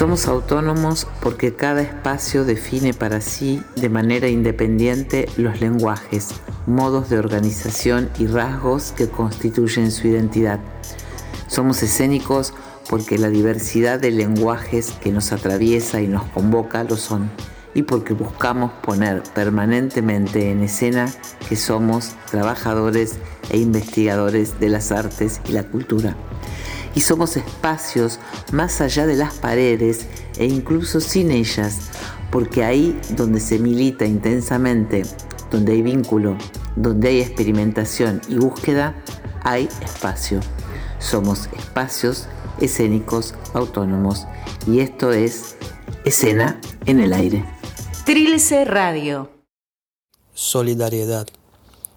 Somos autónomos porque cada espacio define para sí de manera independiente los lenguajes, modos de organización y rasgos que constituyen su identidad. Somos escénicos porque la diversidad de lenguajes que nos atraviesa y nos convoca lo son, y porque buscamos poner permanentemente en escena que somos trabajadores e investigadores de las artes y la cultura y somos espacios más allá de las paredes e incluso sin ellas, porque ahí donde se milita intensamente, donde hay vínculo, donde hay experimentación y búsqueda, hay espacio. Somos espacios escénicos autónomos y esto es escena en el aire. Trilce Radio. Solidaridad.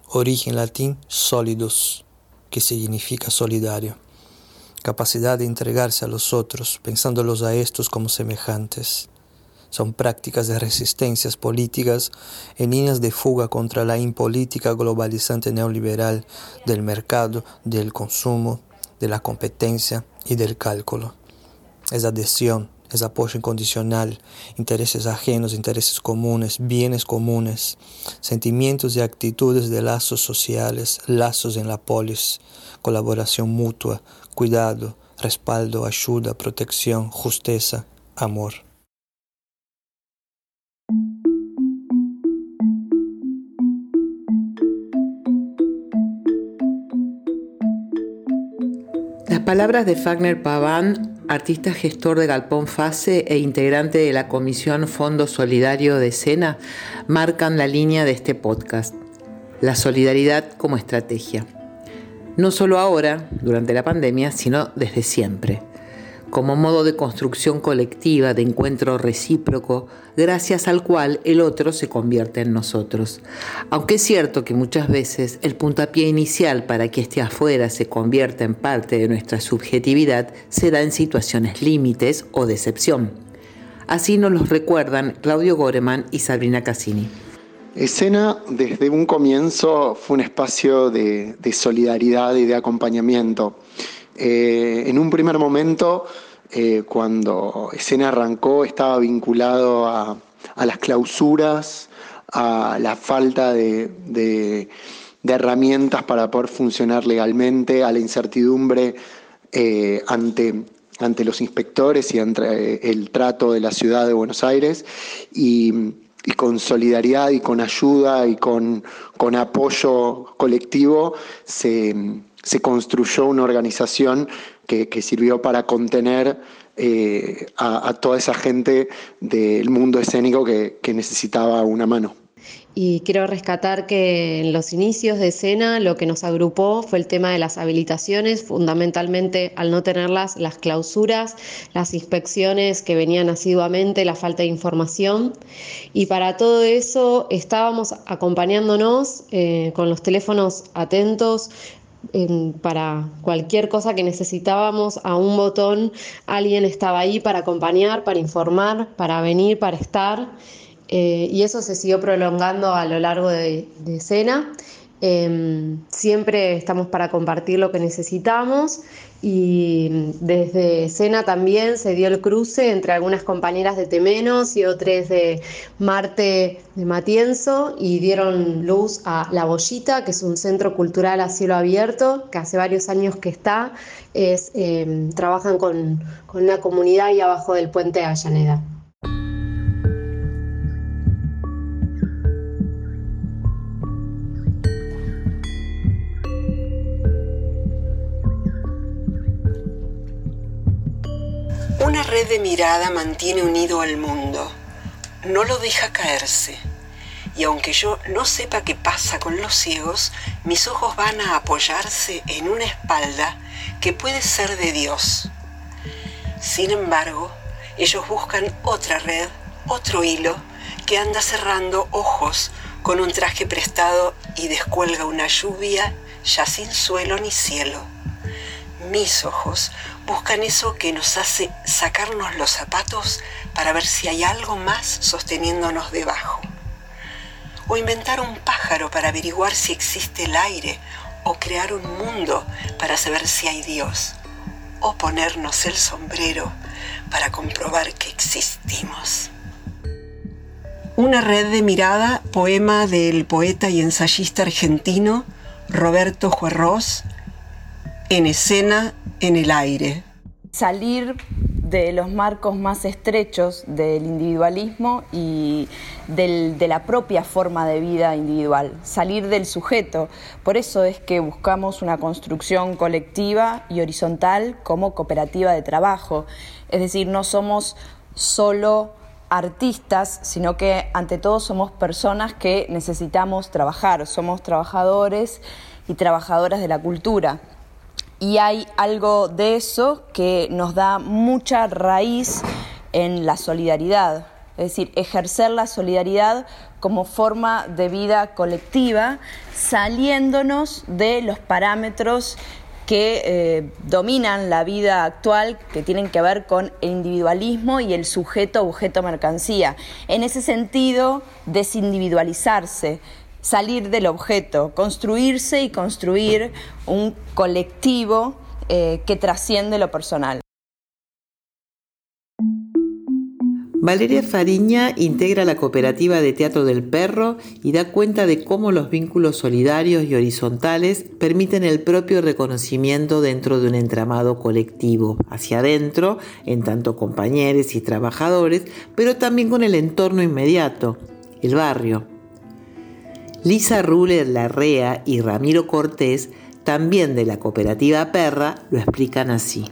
Origen latín solidus, que significa solidario capacidad de entregarse a los otros, pensándolos a estos como semejantes. Son prácticas de resistencias políticas en líneas de fuga contra la impolítica globalizante neoliberal del mercado, del consumo, de la competencia y del cálculo. Es adhesión, es apoyo incondicional, intereses ajenos, intereses comunes, bienes comunes, sentimientos y actitudes de lazos sociales, lazos en la polis, colaboración mutua, cuidado, respaldo, ayuda, protección, justicia, amor. Las palabras de Fagner Paván, artista gestor de Galpón Fase e integrante de la Comisión Fondo Solidario de Sena, marcan la línea de este podcast, la solidaridad como estrategia. No solo ahora, durante la pandemia, sino desde siempre, como modo de construcción colectiva, de encuentro recíproco, gracias al cual el otro se convierte en nosotros. Aunque es cierto que muchas veces el puntapié inicial para que este afuera se convierta en parte de nuestra subjetividad se da en situaciones límites o decepción. Así nos los recuerdan Claudio Goreman y Sabrina Cassini. Escena desde un comienzo fue un espacio de, solidaridad y de acompañamiento. Eh, en un primer momento, eh, cuando Escena arrancó, estaba vinculado a, las clausuras, a la falta de, herramientas para poder funcionar legalmente, a la incertidumbre eh, ante, ante los inspectores y ante el trato de la ciudad de Buenos Aires. Y y con solidaridad y con ayuda y con, con apoyo colectivo se, construyó una organización que, sirvió para contener eh, a, toda esa gente del mundo escénico que necesitaba una mano. Y quiero rescatar que en los inicios de escena lo que nos agrupó fue el tema de las habilitaciones, fundamentalmente al no tenerlas, las clausuras, las inspecciones que venían asiduamente, la falta de información. Y para todo eso estábamos acompañándonos eh, con los teléfonos atentos, para cualquier cosa que necesitábamos a un botón, alguien estaba ahí para acompañar, para informar, para venir, para estar. Eh, y eso se siguió prolongando a lo largo de, de escena. Em, siempre estamos para compartir lo que necesitamos y desde escena también se dio el cruce entre algunas compañeras de Temenos y otras de Marte de Matienzo y dieron luz a La Bollita, que es un centro cultural a cielo abierto, que hace varios años que está, es, em, trabajan con, con una comunidad ahí abajo del puente de. Red de mirada mantiene unido al mundo, no lo deja caerse. Y aunque yo no sepa qué pasa con los ciegos, mis ojos van a apoyarse en una espalda que puede ser de Dios. Sin embargo, ellos buscan otra red, otro hilo, que anda cerrando ojos con un traje prestado y descuelga una lluvia ya sin suelo ni cielo. Mis ojos buscan eso que nos hace sacarnos los zapatos para ver si hay algo más sosteniéndonos debajo. O inventar un pájaro para averiguar si existe el aire. O crear un mundo para saber si hay Dios. o ponernos el sombrero para comprobar que existimos. Una red de mirada, poema del poeta y ensayista argentino Roberto Juarros, en escena, en el aire. Salir de los marcos más estrechos del individualismo y de la propia forma de vida individual, salir del sujeto. Por eso es que buscamos una construcción colectiva y horizontal como cooperativa de trabajo. Es decir, no somos solo artistas, sino que ante todo somos personas que necesitamos trabajar, somos trabajadores y trabajadoras de la cultura y hay algo de eso que nos da mucha raíz en la solidaridad, es decir, ejercer la solidaridad como forma de vida colectiva, saliéndonos de los parámetros que eh, dominan la vida actual, que tienen que ver con el individualismo y el sujeto objeto mercancía. En ese sentido, desindividualizarse, salir del objeto, construirse y construir un colectivo eh, que trasciende lo personal. Valeria Fariña integra la cooperativa de teatro del perro y da cuenta de cómo los vínculos solidarios y horizontales permiten el propio reconocimiento dentro de un entramado colectivo, hacia adentro, en tanto compañeros y trabajadores, pero también con el entorno inmediato, el barrio. Lisa Ruller Larrea y Ramiro Cortés, también de la cooperativa Perra, lo explican así.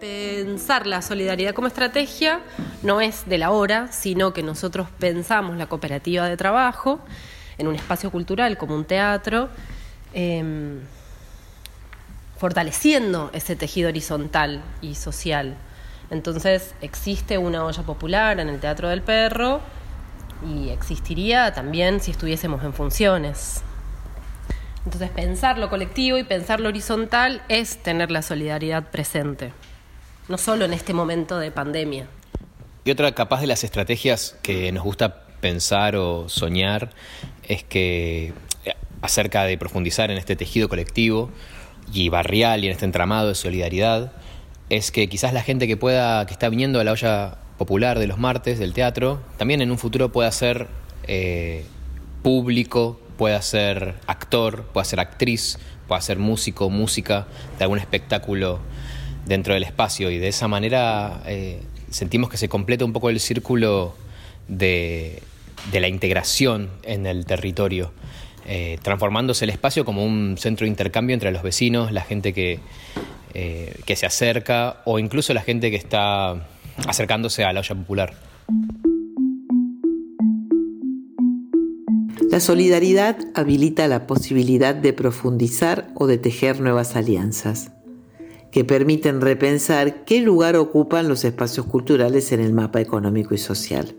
Pensar la solidaridad como estrategia no es de la hora, sino que nosotros pensamos la cooperativa de trabajo en un espacio cultural como un teatro, em, fortaleciendo ese tejido horizontal y social. Entonces existe una olla popular en el Teatro del Perro y existiría también si estuviésemos en funciones. Entonces pensar lo colectivo y pensar lo horizontal es tener la solidaridad presente, no solo en este momento de pandemia. Y otra capaz de las estrategias que nos gusta pensar o soñar es que eh, acerca de profundizar en este tejido colectivo y barrial y en este entramado de solidaridad, es que quizás la gente que pueda, que está viniendo a la olla popular de los martes del teatro, también en un futuro pueda ser eh, público, pueda ser actor, pueda ser actriz, pueda ser músico, música de algún espectáculo dentro del espacio. Y de esa manera eh, sentimos que se completa un poco el círculo de, la integración en el territorio, eh, transformándose el espacio como un centro de intercambio entre los vecinos, la gente que, que se acerca o incluso la gente que está acercándose a la olla popular. La solidaridad habilita la posibilidad de profundizar o de tejer nuevas alianzas, que permiten repensar qué lugar ocupan los espacios culturales en el mapa económico y social.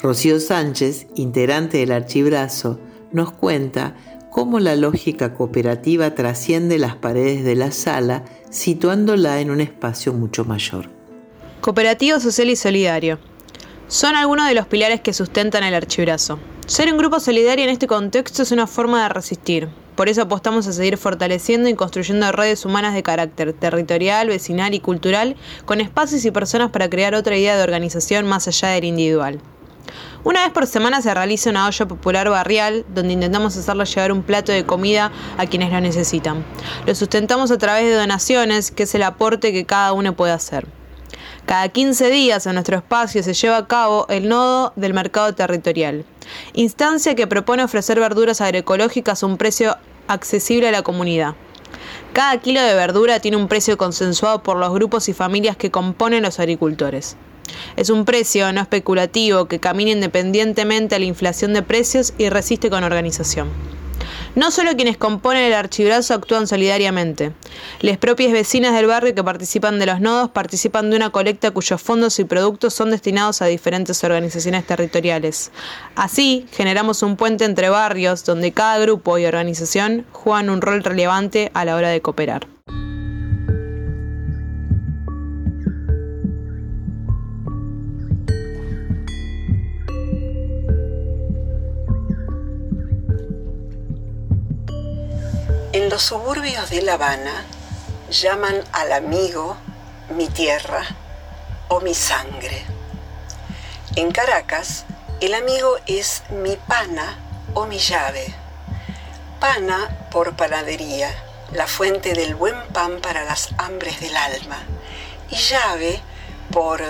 Rocío Sánchez, integrante del Archibrazo, nos cuenta cómo la lógica cooperativa trasciende las paredes de la sala, situándola en un espacio mucho mayor. Cooperativo social y solidario. Son algunos de los pilares que sustentan el archibrazo. Ser un grupo solidario en este contexto es una forma de resistir. Por eso apostamos a seguir fortaleciendo y construyendo redes humanas de carácter territorial, vecinal y cultural, con espacios y personas para crear otra idea de organización más allá del individual. Una vez por semana se realiza una olla popular barrial donde intentamos hacerle llegar un plato de comida a quienes lo necesitan. Lo sustentamos a través de donaciones, que es el aporte que cada uno puede hacer. Cada 15 días en nuestro espacio se lleva a cabo el nodo del mercado territorial, instancia que propone ofrecer verduras agroecológicas a un precio accesible a la comunidad. Cada kilo de verdura tiene un precio consensuado por los grupos y familias que componen los agricultores. Es un precio no especulativo que camina independientemente a la inflación de precios y resiste con organización. No solo quienes componen el archibrazo actúan solidariamente. Las propias vecinas del barrio que participan de los nodos participan de una colecta cuyos fondos y productos son destinados a diferentes organizaciones territoriales. Así, generamos un puente entre barrios donde cada grupo y organización juegan un rol relevante a la hora de cooperar. Los suburbios de La Habana, llaman al amigo mi tierra o mi sangre. En Caracas, el amigo es mi pana o mi llave. Pana por panadería, la fuente del buen pan para las hambres del alma. Y llave por...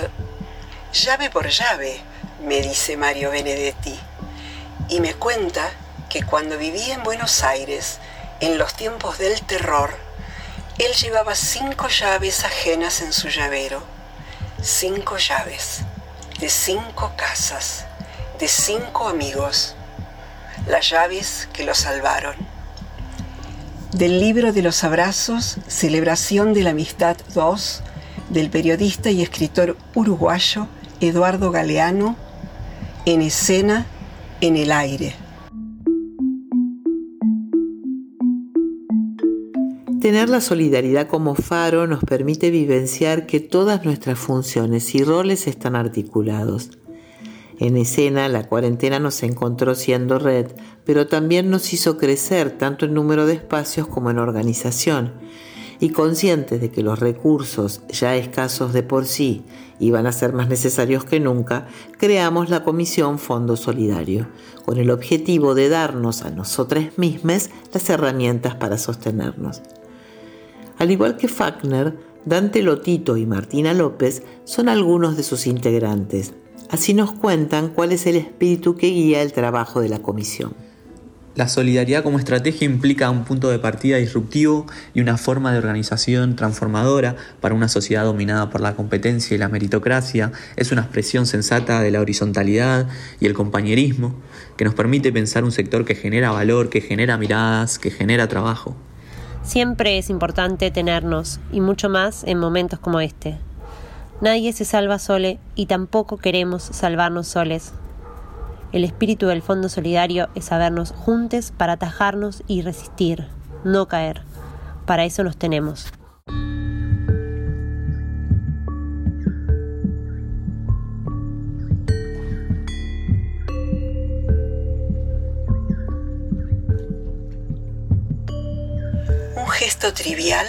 llave por llave, me dice Mario Benedetti. Y me cuenta que cuando vivía en Buenos Aires, en los tiempos del terror, él llevaba cinco llaves ajenas en su llavero. Cinco llaves de cinco casas, de cinco amigos. Las llaves que lo salvaron. Del libro de los abrazos, Celebración de la Amistad 2, del periodista y escritor uruguayo Eduardo Galeano, en escena, en el aire. Tener la solidaridad como faro nos permite vivenciar que todas nuestras funciones y roles están articulados. En escena, la cuarentena nos encontró siendo red, pero también nos hizo crecer tanto en número de espacios como en organización. Y conscientes de que los recursos, ya escasos de por sí, iban a ser más necesarios que nunca, creamos la Comisión Fondo Solidario, con el objetivo de darnos a nosotros mismos las herramientas para sostenernos. Al igual que Fagner, Dante Lotito y Martina López son algunos de sus integrantes. Así nos cuentan cuál es el espíritu que guía el trabajo de la comisión. La solidaridad como estrategia implica un punto de partida disruptivo y una forma de organización transformadora para una sociedad dominada por la competencia y la meritocracia. Es una expresión sensata de la horizontalidad y el compañerismo que nos permite pensar un sector que genera valor, que genera miradas, que genera trabajo. Siempre es importante tenernos, y mucho más en momentos como este. Nadie se salva sole y tampoco queremos salvarnos soles. El espíritu del Fondo Solidario es sabernos juntos para atajarnos y resistir, no caer. Para eso nos tenemos. Trivial,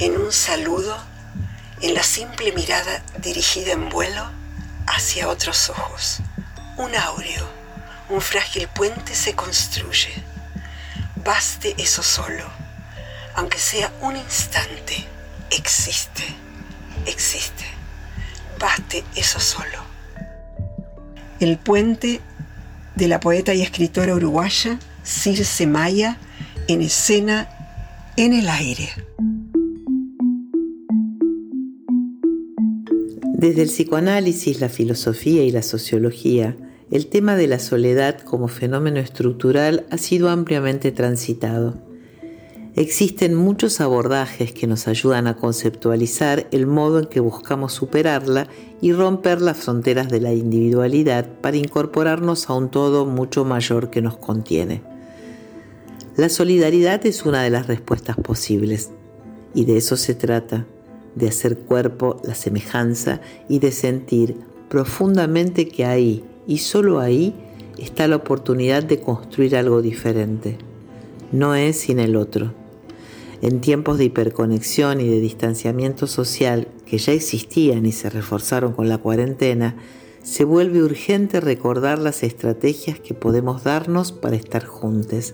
en un saludo, en la simple mirada dirigida en vuelo hacia otros ojos. Un áureo, un frágil puente se construye. Baste eso solo, aunque sea un instante, existe, existe. Baste eso solo. El puente de la poeta y escritora uruguaya Circe Maya en escena en el aire. Desde el psicoanálisis, la filosofía y la sociología, el tema de la soledad como fenómeno estructural ha sido ampliamente transitado. Existen muchos abordajes que nos ayudan a conceptualizar el modo en que buscamos superarla y romper las fronteras de la individualidad para incorporarnos a un todo mucho mayor que nos contiene. La solidaridad es una de las respuestas posibles y de eso se trata, de hacer cuerpo la semejanza y de sentir profundamente que ahí y solo ahí está la oportunidad de construir algo diferente. No es sin el otro. En tiempos de hiperconexión y de distanciamiento social que ya existían y se reforzaron con la cuarentena, se vuelve urgente recordar las estrategias que podemos darnos para estar juntos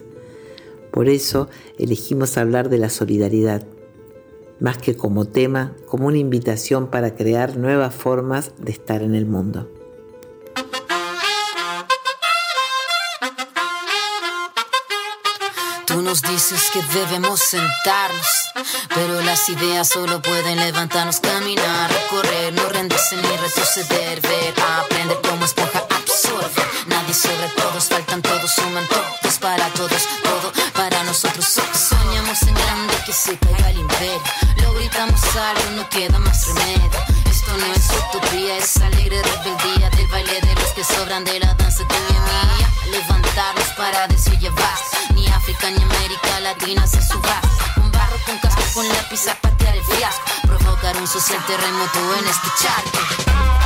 por eso elegimos hablar de la solidaridad, más que como tema, como una invitación para crear nuevas formas de estar en el mundo. Tú nos dices que debemos sentarnos, pero las ideas solo pueden levantarnos, caminar, recorrer, no rendirse ni retroceder, ver, aprender como esponja absorbe. Nadie sobre todos, faltan Con barro, con casco, con lápiz a patear el fiasco. Provocar un social terremoto en este charco.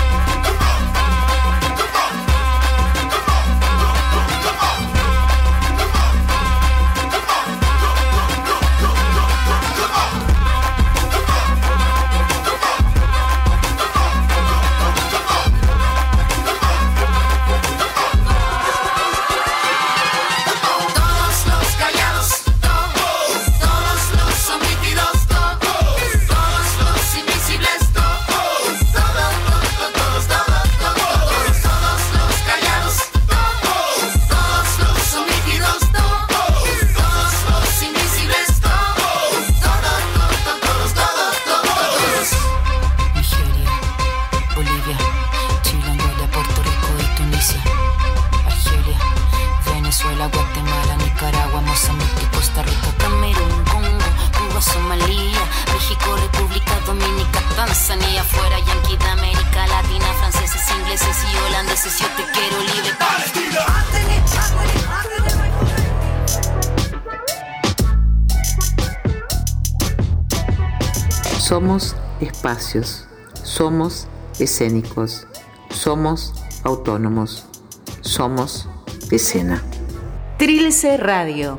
Somos espacios, somos escénicos, somos autónomos, somos escena. Trilce Radio.